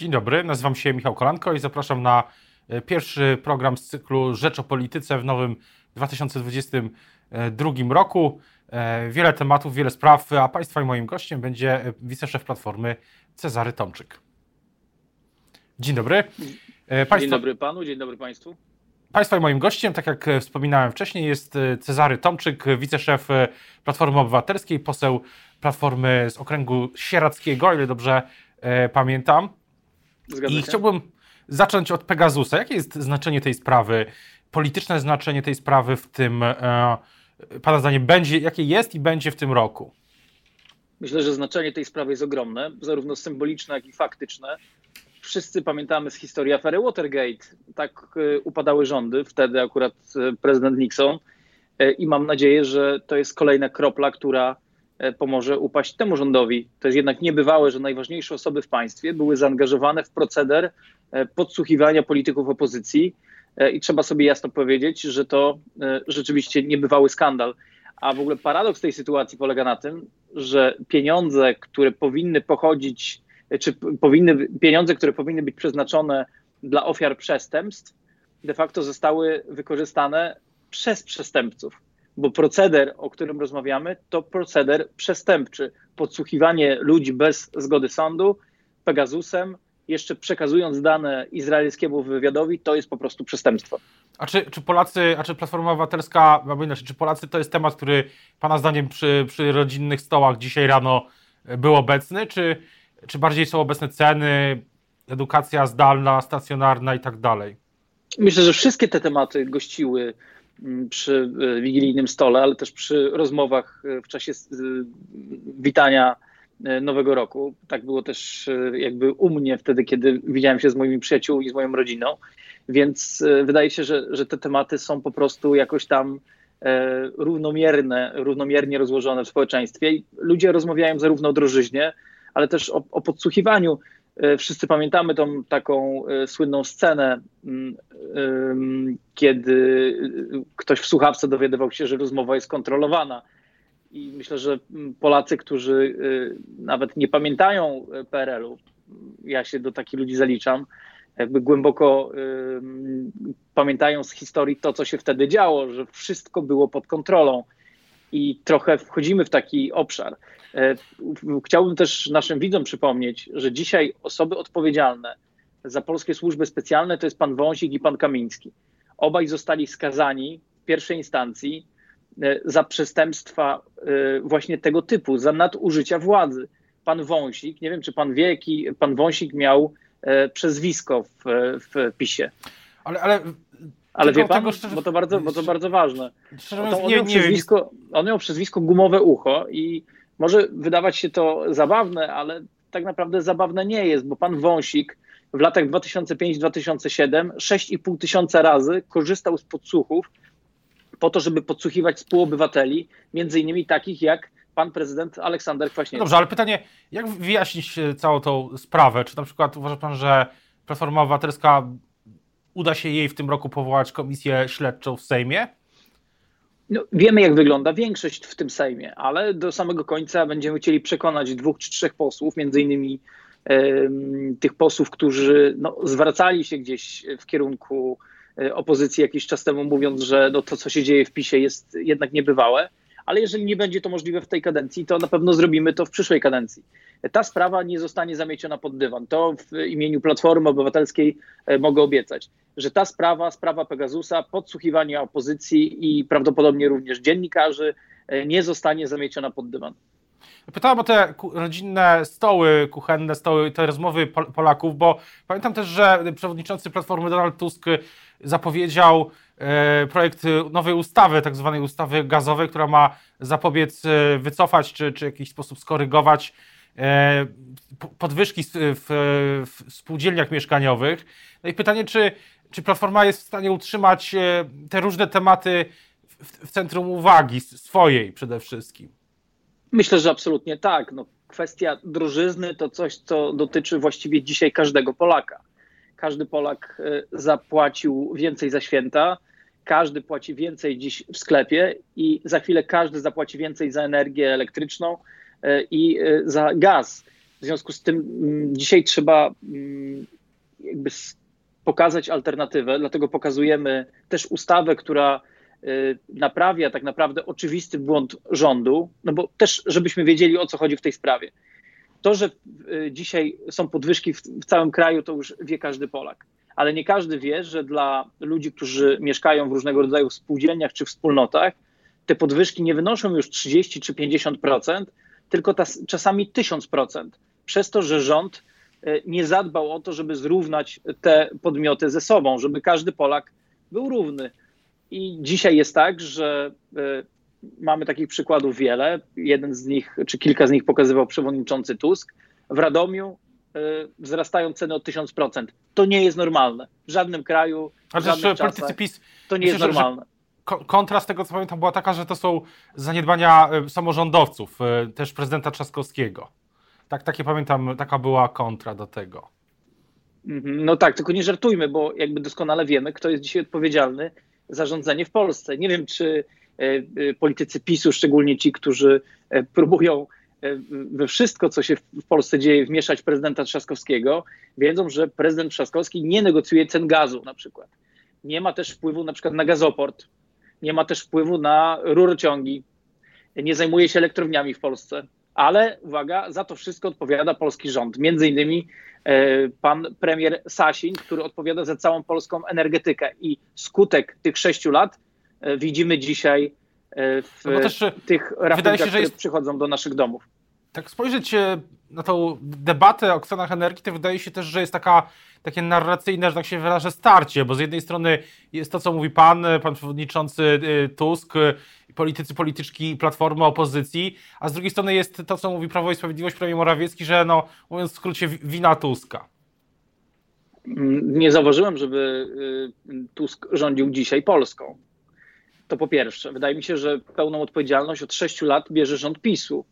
Dzień dobry, nazywam się Michał Kolanko i zapraszam na e, pierwszy program z cyklu Rzecz o Polityce w nowym 2022 roku. E, wiele tematów, wiele spraw, a Państwa i moim gościem będzie e, wiceszef Platformy Cezary Tomczyk. Dzień dobry. Państwa, dzień dobry Panu, dzień dobry Państwu. Państwa i moim gościem, tak jak wspominałem wcześniej, jest Cezary Tomczyk, wiceszef Platformy Obywatelskiej, poseł Platformy z okręgu sieradzkiego, ile dobrze pamiętam. Zgadza I się? chciałbym zacząć od Pegasusa. Jakie jest znaczenie tej sprawy, polityczne znaczenie tej sprawy w tym, e, Pana zdaniem, będzie, jakie jest i będzie w tym roku? Myślę, że znaczenie tej sprawy jest ogromne, zarówno symboliczne, jak i faktyczne. Wszyscy pamiętamy z historii afery Watergate. Tak e, upadały rządy, wtedy akurat e, prezydent Nixon. E, I mam nadzieję, że to jest kolejna kropla, która pomoże upaść temu rządowi. To jest jednak niebywałe, że najważniejsze osoby w państwie były zaangażowane w proceder e, podsłuchiwania polityków opozycji e, i trzeba sobie jasno powiedzieć, że to rzeczywiście niebywały skandal. A w ogóle paradoks tej sytuacji polega na tym, że pieniądze, które powinny pochodzić, czy powinny, pieniądze, które powinny być przeznaczone dla ofiar przestępstw, de facto zostały wykorzystane przez przestępców bo proceder, o którym rozmawiamy, to proceder przestępczy. Podsłuchiwanie ludzi bez zgody sądu, Pegasusem, jeszcze przekazując dane izraelskiemu wywiadowi, to jest po prostu przestępstwo. A czy, czy Polacy, a czy Platforma Obywatelska, albo inaczej, czy Polacy to jest temat, który Pana zdaniem przy, przy rodzinnych stołach dzisiaj rano był obecny, czy, czy bardziej są obecne ceny, edukacja zdalna, stacjonarna i tak dalej? Myślę, że wszystkie te tematy gościły przy e, wigilijnym stole, ale też przy rozmowach e, w czasie e, witania Nowego Roku. Tak było też jakby u mnie wtedy, kiedy widziałem się z moimi przyjaciółmi, z moją rodziną. Więc wydaje się, że, że te tematy są po prostu jakoś tam równomierne, równomiernie rozłożone w społeczeństwie. I ludzie rozmawiają zarówno o drożyźnie, ale też o, o podsłuchiwaniu. E, wszyscy pamiętamy tą taką e, słynną scenę, mm, kiedy ktoś w słuchawce dowiadywał się, że rozmowa jest kontrolowana. I myślę, że mm, Polacy, którzy e, nawet nie pamiętają PRL-u, ja się do takich ludzi zaliczam, jakby głęboko pamiętają z historii to, co się wtedy działo, że wszystko było pod kontrolą i trochę wchodzimy w taki obszar. E, chciałbym też naszym widzom przypomnieć, że dzisiaj osoby odpowiedzialne za polskie służby specjalne to jest pan Wąsik i pan Kamiński. Obaj zostali skazani w pierwszej instancji e, za przestępstwa e, właśnie tego typu, za nadużycia władzy. Pan Wąsik, nie wiem czy pan wie, jaki pan Wąsik miał przezwisko w, w PiSie. Ale, ale ale wie pan, szczerze... bo, to bardzo, bo to bardzo ważne. Szczerze mówiąc, on, miał przezwisko, on miał przezwisko gumowe ucho i może wydawać się to zabawne, ale tak naprawdę zabawne nie jest, bo pan Wąsik w latach 2005-2007 6,5 tysiąca razy korzystał z podsłuchów po to, żeby podsłuchiwać współobywateli, między innymi takich jak pan prezydent Aleksander Kwaśniewski. No dobrze, ale pytanie, jak wyjaśnić e, całą tą sprawę? Czy na przykład uważa pan, że Platforma Obywatelska uda się jej w tym roku powołać komisję śledczą w Sejmie? No, wiemy, jak wygląda większość w tym Sejmie, ale do samego końca będziemy chcieli przekonać dwóch czy trzech posłów, między innymi tych posłów, którzy no, zwracali się gdzieś w kierunku e, opozycji jakiś czas temu, mówiąc, że no, to, co się dzieje w PiSie, jest jednak niebywałe. Ale jeżeli nie będzie to możliwe w tej kadencji, to na pewno zrobimy to w przyszłej kadencji ta sprawa nie zostanie zamieciona pod dywan. To w imieniu Platformy Obywatelskiej e, mogę obiecać, że ta sprawa, sprawa Pegasusa, podsłuchiwania opozycji i prawdopodobnie również dziennikarzy e, nie zostanie zamieciona pod dywan. Pytałem o te rodzinne stoły, kuchenne stoły, te rozmowy Polaków, bo pamiętam też, że przewodniczący Platformy Donald Tusk zapowiedział e, projekt nowej ustawy, tak zwanej ustawy gazowej, która ma zapobiec wycofać czy, czy w jakiś sposób skorygować E, podwyżki w, w spółdzielniach mieszkaniowych. No i pytanie, czy, czy Platforma jest w stanie utrzymać e, te różne tematy w, w centrum uwagi swojej przede wszystkim? Myślę, że absolutnie tak. No, kwestia drożyzny to coś, co dotyczy właściwie dzisiaj każdego Polaka. Każdy Polak e, zapłacił więcej za święta, każdy płaci więcej dziś w sklepie i za chwilę każdy zapłaci więcej za energię elektryczną, E, i e, za gaz. W związku z tym mm, dzisiaj trzeba mm, jakby pokazać alternatywę, dlatego pokazujemy też ustawę, która naprawia tak naprawdę oczywisty błąd rządu, no bo też, żebyśmy wiedzieli o co chodzi w tej sprawie. To, że y, dzisiaj są podwyżki w, w całym kraju, to już wie każdy Polak ale nie każdy wie, że dla ludzi, którzy mieszkają w różnego rodzaju spółdzielniach czy wspólnotach, te podwyżki nie wynoszą już 30 czy 50%, tylko ta, czasami 1000%, przez to, że rząd e, nie zadbał o to, żeby zrównać te podmioty ze sobą, żeby każdy Polak był równy. I dzisiaj jest tak, że e, mamy takich przykładów wiele. Jeden z nich, czy kilka z nich pokazywał przewodniczący Tusk. W Radomiu Y, wzrastają ceny o 1000%. To nie jest normalne. W żadnym kraju, w żadnych czasach, PiS, to nie myślę, jest normalne. kontrast tego, co pamiętam, była taka, że to są zaniedbania y, samorządowców, też prezydenta Trzaskowskiego. Tak, takie pamiętam, taka była kontra do tego. Mhm. No tak, tylko nie żartujmy, bo jakby doskonale wiemy, kto jest dzisiaj odpowiedzialny za rządzenie w Polsce. Nie wiem, czy politycy PiSu, szczególnie ci, którzy próbują we wszystko, co się w Polsce dzieje, wmieszać prezydenta Trzaskowskiego, wiedzą, że prezydent Trzaskowski nie negocjuje cen gazu na przykład. Nie ma też wpływu na przykład na gazoport, nie ma też wpływu na rurociągi, nie zajmuje się elektrowniami w Polsce. Ale uwaga, za to wszystko odpowiada polski rząd. Między innymi e, pan premier Sasin, który odpowiada za całą polską energetykę. I skutek tych sześciu lat e, widzimy dzisiaj E, w no też, tych rachunkach, się, które jest... przychodzą do naszych domów. Tak spojrzeć e, na tą debatę o cenach energii, to wydaje się też, że jest taka, takie narracyjne, że tak się wyrażę, starcie, bo z jednej strony jest to, co mówi pan, pan przewodniczący Tusk, politycy, polityczki Platformy, opozycji, a z drugiej strony jest to, co mówi Prawo i Sprawiedliwość, premier Morawiecki, że no, mówiąc w skrócie, wina Tuska. Nie zauważyłem, żeby Tusk rządził dzisiaj Polską. To po pierwsze. Wydaje mi się, że pełną odpowiedzialność od sześciu lat bierze rząd PiSu.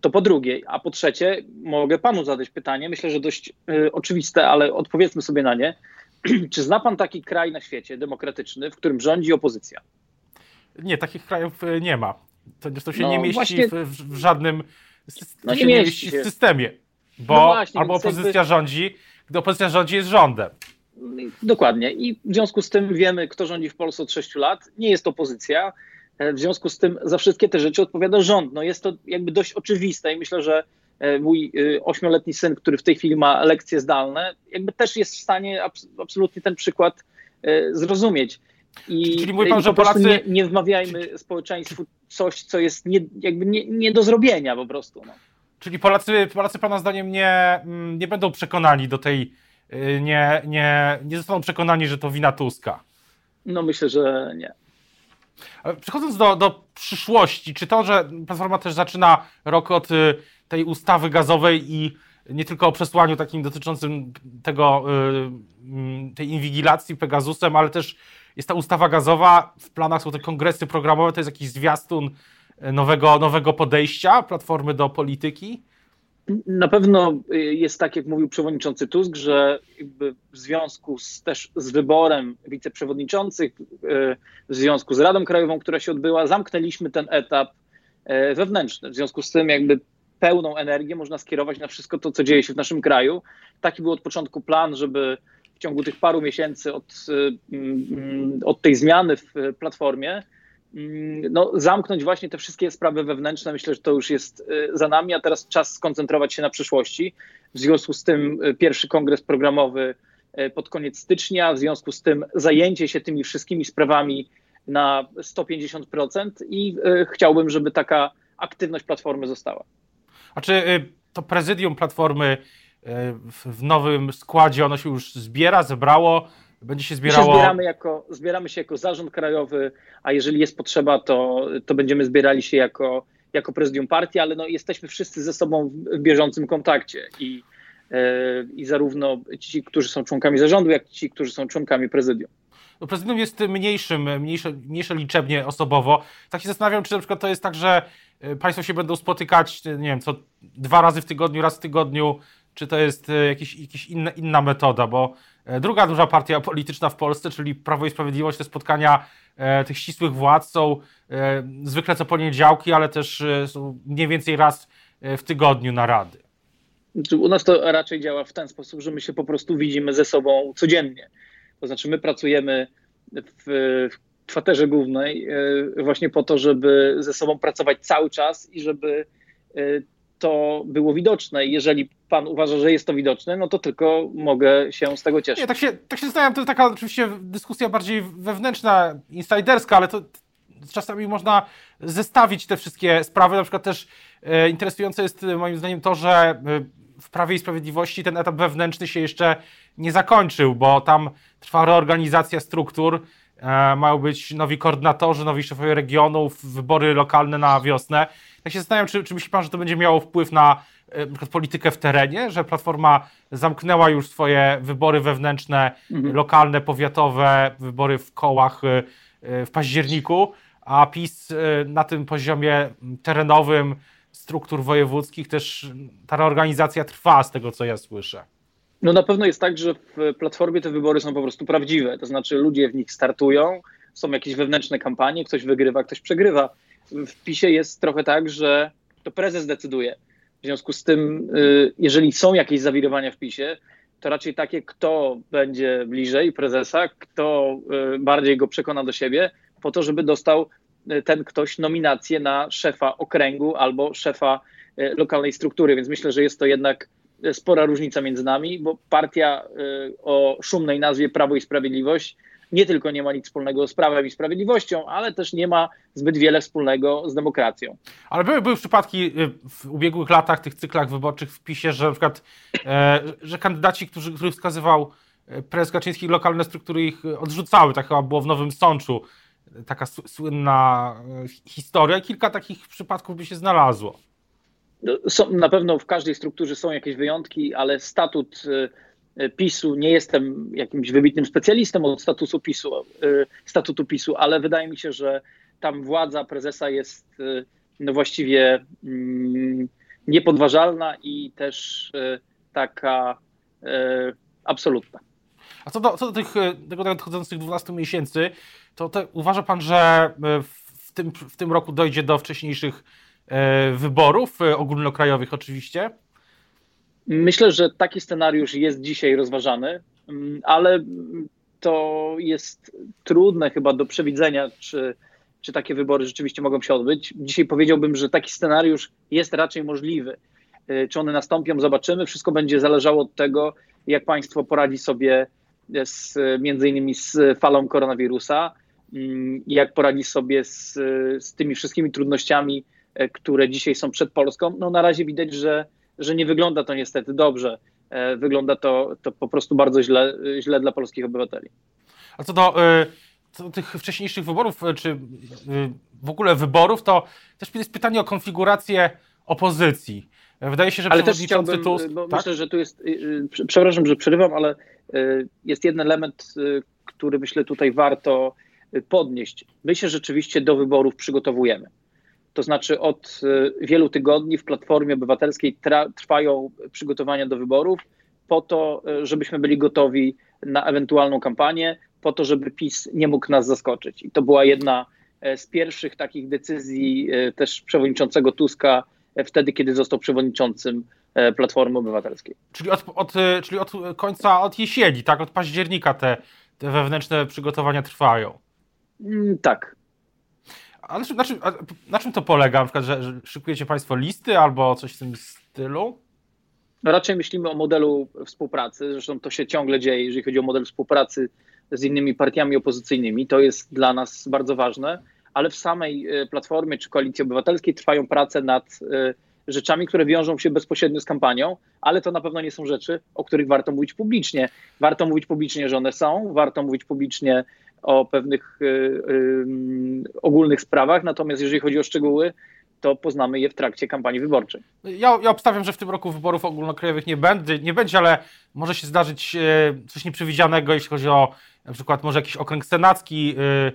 To po drugie. A po trzecie, mogę panu zadać pytanie, myślę, że dość y, oczywiste, ale odpowiedzmy sobie na nie. Czy zna pan taki kraj na świecie demokratyczny, w którym rządzi opozycja? Nie, takich krajów y, nie ma. To, to się no, nie mieści właśnie... w, w, żadnym no nie mieści się. systemie. Bo no właśnie, albo opozycja jakby... rządzi, gdy opozycja rządzi, jest rządem. Dokładnie. I w związku z tym wiemy, kto rządzi w Polsce od 6 lat. Nie jest opozycja. E, w związku z tym za wszystkie te rzeczy odpowiada rząd. No jest to jakby dość oczywiste i myślę, że e, mój e, ośmioletni syn, który w tej chwili ma lekcje zdalne, jakby też jest w stanie absolutnie ten przykład zrozumieć. I, Czyli mówi pan, że Polacy... Nie, nie wmawiajmy społeczeństwu coś, co jest nie, jakby nie, nie do zrobienia po prostu. No. Czyli Polacy, Polacy pana zdaniem nie, mm, nie będą przekonani do tej nie, nie, nie zostaną przekonani, że to wina Tuska. No myślę, że nie. Przechodząc do, do przyszłości, czy to, że Platforma też zaczyna rok od y, tej ustawy gazowej i nie tylko o przesłaniu takim dotyczącym tego, y, tej inwigilacji Pegasusem, ale też jest ta ustawa gazowa, w planach są te kongresy programowe, to jest jakiś zwiastun nowego, nowego podejścia Platformy do polityki? Na pewno y, jest tak, jak mówił przewodniczący Tusk, że w związku z, też z wyborem wiceprzewodniczących, y, w związku z Radą Krajową, która się odbyła, zamknęliśmy ten etap y, wewnętrzny. W związku z tym jakby pełną energię można skierować na wszystko to, co dzieje się w naszym kraju. Taki był od początku plan, żeby w ciągu tych paru miesięcy od, mm, od tej zmiany w platformie Mm, no, zamknąć właśnie te wszystkie sprawy wewnętrzne. Myślę, że to już jest y, za nami, a teraz czas skoncentrować się na przyszłości. W związku z tym y, pierwszy kongres programowy y, pod koniec stycznia, w związku z tym zajęcie się tymi wszystkimi sprawami na 150% i chciałbym, żeby taka aktywność Platformy została. A czy to prezydium Platformy w nowym składzie, ono się już zbiera, zebrało? Będzie się zbierało. Się zbieramy, jako, zbieramy się jako zarząd krajowy, a jeżeli jest potrzeba, to, to będziemy zbierali się jako, jako prezydium partii, ale no, jesteśmy wszyscy ze sobą w, bieżącym kontakcie i, yy, i zarówno ci, którzy są członkami zarządu, jak i ci, którzy są członkami prezydium. No, prezydium jest mniejszym, mniejsze, mniejsze liczebnie osobowo. Tak się zastanawiam, czy na przykład to jest tak, że e, Państwo się będą spotykać, nie wiem, co dwa razy w tygodniu, raz w tygodniu, czy to jest e, jakiś, jakiś inna, inna metoda, bo E, druga duża partia polityczna w Polsce, czyli Prawo i Sprawiedliwość, te spotkania e, tych ścisłych władz są zwykle co poniedziałki, ale też są mniej więcej raz w tygodniu narady. Znaczy, u nas to raczej działa w ten sposób, że my się po prostu widzimy ze sobą codziennie. To znaczy, my pracujemy w, w kwaterze głównej właśnie po to, żeby ze sobą pracować cały czas i żeby to było widoczne. Jeżeli pan uważa, że jest to widoczne, no to tylko mogę się z tego cieszyć. Nie, tak się, tak się zastanawiam, to taka oczywiście dyskusja bardziej wewnętrzna, insiderska, ale to czasami można zestawić te wszystkie sprawy. Na przykład też e, interesujące jest moim zdaniem to, że e, w Prawie i Sprawiedliwości ten etap wewnętrzny się jeszcze nie zakończył, bo tam trwa reorganizacja struktur, e, mają być nowi koordynatorzy, nowi szefowie regionów, wybory lokalne na wiosnę. Tak się zastanawiam, czy, czy myśli Pan, że to będzie miało wpływ na e, na politykę w terenie, że Platforma zamknęła już swoje wybory wewnętrzne, mhm. lokalne, powiatowe, wybory w kołach e, w październiku, a PiS e, na tym poziomie terenowym struktur wojewódzkich też ta reorganizacja trwa, z tego co ja słyszę. No na pewno jest tak, że w Platformie te wybory są po prostu prawdziwe, to znaczy ludzie w nich startują, są jakieś wewnętrzne kampanie, ktoś wygrywa, ktoś przegrywa. W PiSie jest trochę tak, że to prezes decyduje. W związku z tym, y, jeżeli są jakieś zawirowania w PiSie, to raczej takie, kto będzie bliżej prezesa, kto y, bardziej go przekona do siebie, po to, żeby dostał y, ten ktoś nominację na szefa okręgu albo szefa lokalnej struktury. Więc myślę, że jest to jednak spora różnica między nami, bo partia o szumnej nazwie Prawo i Sprawiedliwość nie tylko nie ma nic wspólnego z prawem i sprawiedliwością, ale też nie ma zbyt wiele wspólnego z demokracją. Ale były, były przypadki w ubiegłych latach, tych cyklach wyborczych w PiSie, że na przykład, e, że kandydaci, którzy, których wskazywał prezes Kaczyński, lokalne struktury ich odrzucały. Tak chyba było w Nowym Sączu taka słynna e, historia. Kilka takich przypadków by się znalazło. No, są, na pewno w każdej strukturze są jakieś wyjątki, ale statut e, PiSu, nie jestem jakimś wybitnym specjalistą od statusu PiSu, e, statutu PiSu, ale wydaje mi się, że tam władza prezesa jest no właściwie mm, niepodważalna i też taka absolutna. A co do, co do tych, tego nadchodzących 12 miesięcy, to te, uważa pan, że e, w tym, w tym roku dojdzie do wcześniejszych e, wyborów, e, ogólnokrajowych oczywiście? Myślę, że taki scenariusz jest dzisiaj rozważany, mm, ale to jest trudne chyba do przewidzenia, czy, czy takie wybory rzeczywiście mogą się odbyć. Dzisiaj powiedziałbym, że taki scenariusz jest raczej możliwy. Czy one nastąpią, zobaczymy. Wszystko będzie zależało od tego, jak państwo poradzi sobie z, między innymi z falą koronawirusa, Mm, jak poradzi sobie z, z tymi wszystkimi trudnościami, które dzisiaj są przed Polską. No na razie widać, że, że nie wygląda to niestety dobrze. E, wygląda to, to po prostu bardzo źle, źle dla polskich obywateli. A co do, e, co do tych wcześniejszych wyborów, czy w ogóle wyborów, to też jest pytanie o konfigurację opozycji. Wydaje się, że ale też chciałbym, Tusk, bo tak? myślę, że tu jest, przepraszam, że przerywam, ale jest jeden element, który myślę tutaj warto podnieść. My się rzeczywiście do wyborów przygotowujemy. To znaczy od e, wielu tygodni w Platformie Obywatelskiej trwają przygotowania do wyborów po to, e, żebyśmy byli gotowi na ewentualną kampanię, po to, żeby PiS nie mógł nas zaskoczyć. I to była jedna e, z pierwszych takich decyzji też przewodniczącego Tuska wtedy, kiedy został przewodniczącym Platformy Obywatelskiej. Czyli od, od, czyli od końca, od jesieni, tak? Od października te, te wewnętrzne przygotowania trwają. Mm, tak. A na, czym, na, czym, na czym to polega? Na przykład, że, że szykujecie Państwo listy albo coś w tym stylu? Raczej myślimy o modelu współpracy. Zresztą to się ciągle dzieje, jeżeli chodzi o model współpracy z innymi partiami opozycyjnymi. To jest dla nas bardzo ważne, ale w samej e, Platformie czy Koalicji Obywatelskiej trwają prace nad e, rzeczami, które wiążą się bezpośrednio z kampanią, ale to na pewno nie są rzeczy, o których warto mówić publicznie. Warto mówić publicznie, że one są, warto mówić publicznie o pewnych y, y, ogólnych sprawach, natomiast jeżeli chodzi o szczegóły, to poznamy je w trakcie kampanii wyborczej. Ja, ja obstawiam, że w tym roku wyborów ogólnokrajowych nie będzie, nie będzie, ale może się zdarzyć e, coś nieprzewidzianego, jeśli chodzi o na przykład może jakiś okręg senacki e,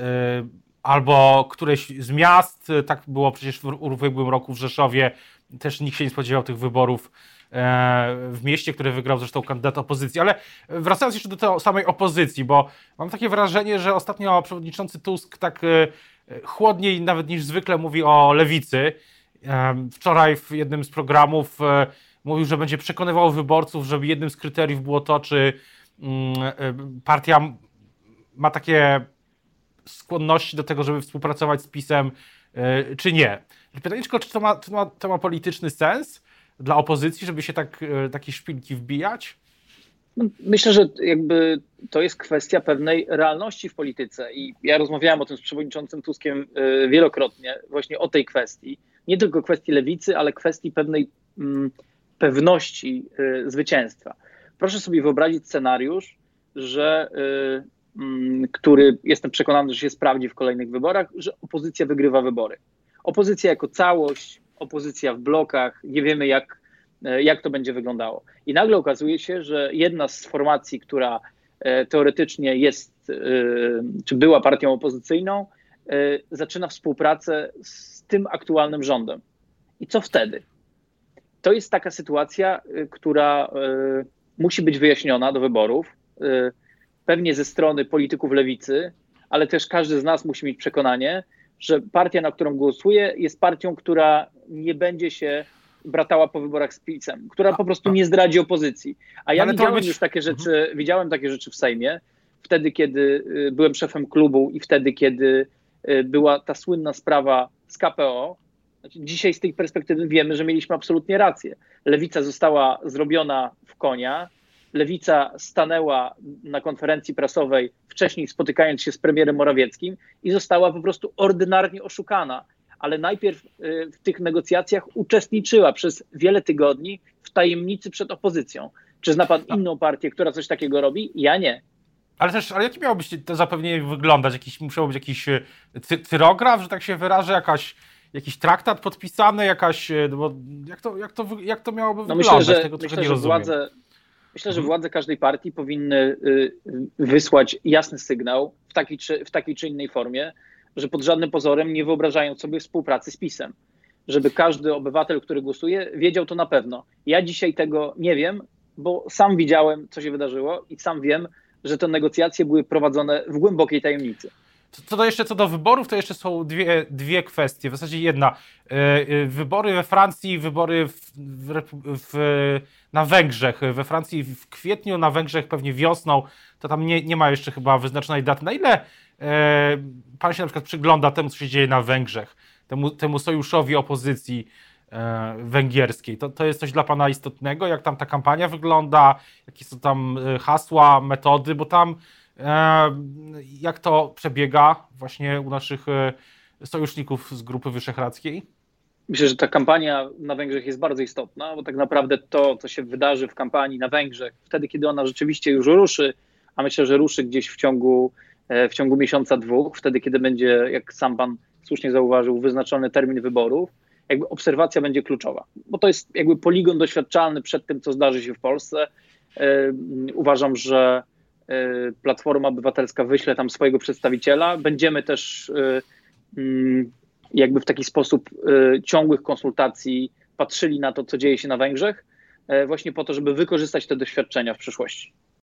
e, albo któreś z miast. Tak było przecież w ubiegłym roku w Rzeszowie. Też nikt się nie spodziewał tych wyborów E, w mieście, które wygrał zresztą kandydat opozycji. Ale wracając jeszcze do tej samej opozycji, bo mam takie wrażenie, że ostatnio przewodniczący Tusk tak e, chłodniej nawet niż zwykle mówi o lewicy. E, wczoraj w jednym z programów mówił, że będzie przekonywał wyborców, żeby jednym z kryteriów było to, czy mm, partia ma takie skłonności do tego, żeby współpracować z PiSem, czy nie. Pytanie, czy to ma, to ma, to ma polityczny sens dla opozycji, żeby się tak, takie szpilki wbijać? No, myślę, że jakby to jest kwestia pewnej realności w polityce i ja rozmawiałem o tym z przewodniczącym Tuskiem e, wielokrotnie, właśnie o tej kwestii. Nie tylko kwestii lewicy, ale kwestii pewnej mm, pewności e, zwycięstwa. Proszę sobie wyobrazić scenariusz, że, e, mm, który jestem przekonany, że się sprawdzi w kolejnych wyborach, że opozycja wygrywa wybory. Opozycja jako całość, opozycja w blokach, nie wiemy jak E, jak to będzie wyglądało. I nagle okazuje się, że jedna z formacji, która e, teoretycznie jest, e, czy była partią opozycyjną, zaczyna współpracę z tym aktualnym rządem. I co wtedy? To jest taka sytuacja, która musi być wyjaśniona do wyborów, pewnie ze strony polityków lewicy, ale też każdy z nas musi mieć przekonanie, że partia, na którą głosuje, jest partią, która nie będzie się bratała po wyborach z PiSem, która po prostu nie zdradzi opozycji. A ja widziałem być... już takie rzeczy, mhm. widziałem takie rzeczy w Sejmie, wtedy kiedy y, byłem szefem klubu i wtedy kiedy y, była ta słynna sprawa z KPO. Znaczy, dzisiaj z tej perspektywy wiemy, że mieliśmy absolutnie rację. Lewica została zrobiona w konia, Lewica stanęła na konferencji prasowej wcześniej spotykając się z premierem Morawieckim i została po prostu ordynarnie oszukana ale najpierw y, w tych negocjacjach uczestniczyła przez wiele tygodni w tajemnicy przed opozycją. Czy zna pan inną partię, która coś takiego robi? Ja nie. Ale też, ale jakie miało być to zapewnienie wyglądać? Jakiś, musiał być jakiś y, cyrograf, że tak się wyrażę, jakaś, jakiś traktat podpisany, jakaś, y, no bo jak to, jak to, jak to miałoby no wyglądać? Myślę, że, Tego myślę, że władze, myślę, że mhm. władze każdej partii powinny wysłać jasny sygnał w takiej czy, w takiej czy innej formie, że pod żadnym pozorem nie wyobrażają sobie współpracy z PiSem. Żeby każdy obywatel, który głosuje, wiedział to na pewno. Ja dzisiaj tego nie wiem, bo sam widziałem, co się wydarzyło i sam wiem, że te negocjacje były prowadzone w głębokiej tajemnicy. Co do jeszcze co do wyborów, to jeszcze są dwie, dwie kwestie. W zasadzie jedna. E, e, wybory we Francji, wybory w, w, na Węgrzech. We Francji w kwietniu, na Węgrzech pewnie wiosną. To tam nie, nie ma jeszcze chyba wyznaczonej daty. Na ile pan się na przykład przygląda temu, co się dzieje na Węgrzech, temu, temu sojuszowi opozycji węgierskiej. To, to jest coś dla Pana istotnego, jak tam ta kampania wygląda, jakie są tam hasła, metody, bo tam jak to przebiega właśnie u naszych e, sojuszników z Grupy Wyszehradzkiej? Myślę, że ta kampania na Węgrzech jest bardzo istotna, bo tak naprawdę to, co się wydarzy w kampanii na Węgrzech, wtedy, kiedy ona rzeczywiście już ruszy, a myślę, że ruszy gdzieś w ciągu, e, w ciągu miesiąca, dwóch, wtedy, kiedy będzie, jak sam pan słusznie zauważył, wyznaczony termin wyborów, jakby obserwacja będzie kluczowa, bo to jest jakby poligon doświadczalny przed tym, co zdarzy się w Polsce. E, uważam, że Y, Platforma Obywatelska wyśle tam swojego przedstawiciela. Będziemy też mm, jakby w taki sposób ciągłych konsultacji patrzyli na to, co dzieje się na Węgrzech, właśnie po to, żeby wykorzystać te doświadczenia w przyszłości.